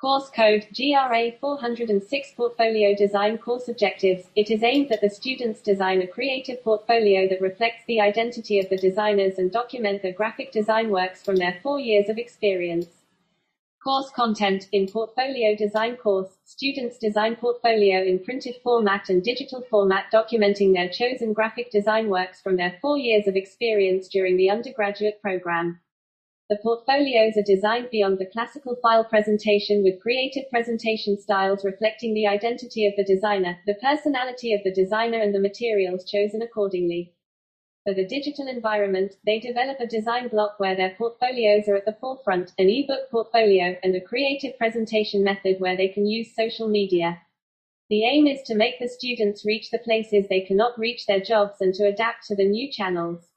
Course code GRA 406 Portfolio Design Course Objectives. It is aimed that the students design a creative portfolio that reflects the identity of the designers and document their graphic design works from their four years of experience. Course content In Portfolio Design course, students design portfolio in printed format and digital format documenting their chosen graphic design works from their four years of experience during the undergraduate program. The portfolios are designed beyond the classical file presentation with creative presentation styles reflecting the identity of the designer, the personality of the designer and the materials chosen accordingly. For the digital environment, they develop a design block where their portfolios are at the forefront, an ebook portfolio, and a creative presentation method where they can use social media. The aim is to make the students reach the places they cannot reach their jobs and to adapt to the new channels.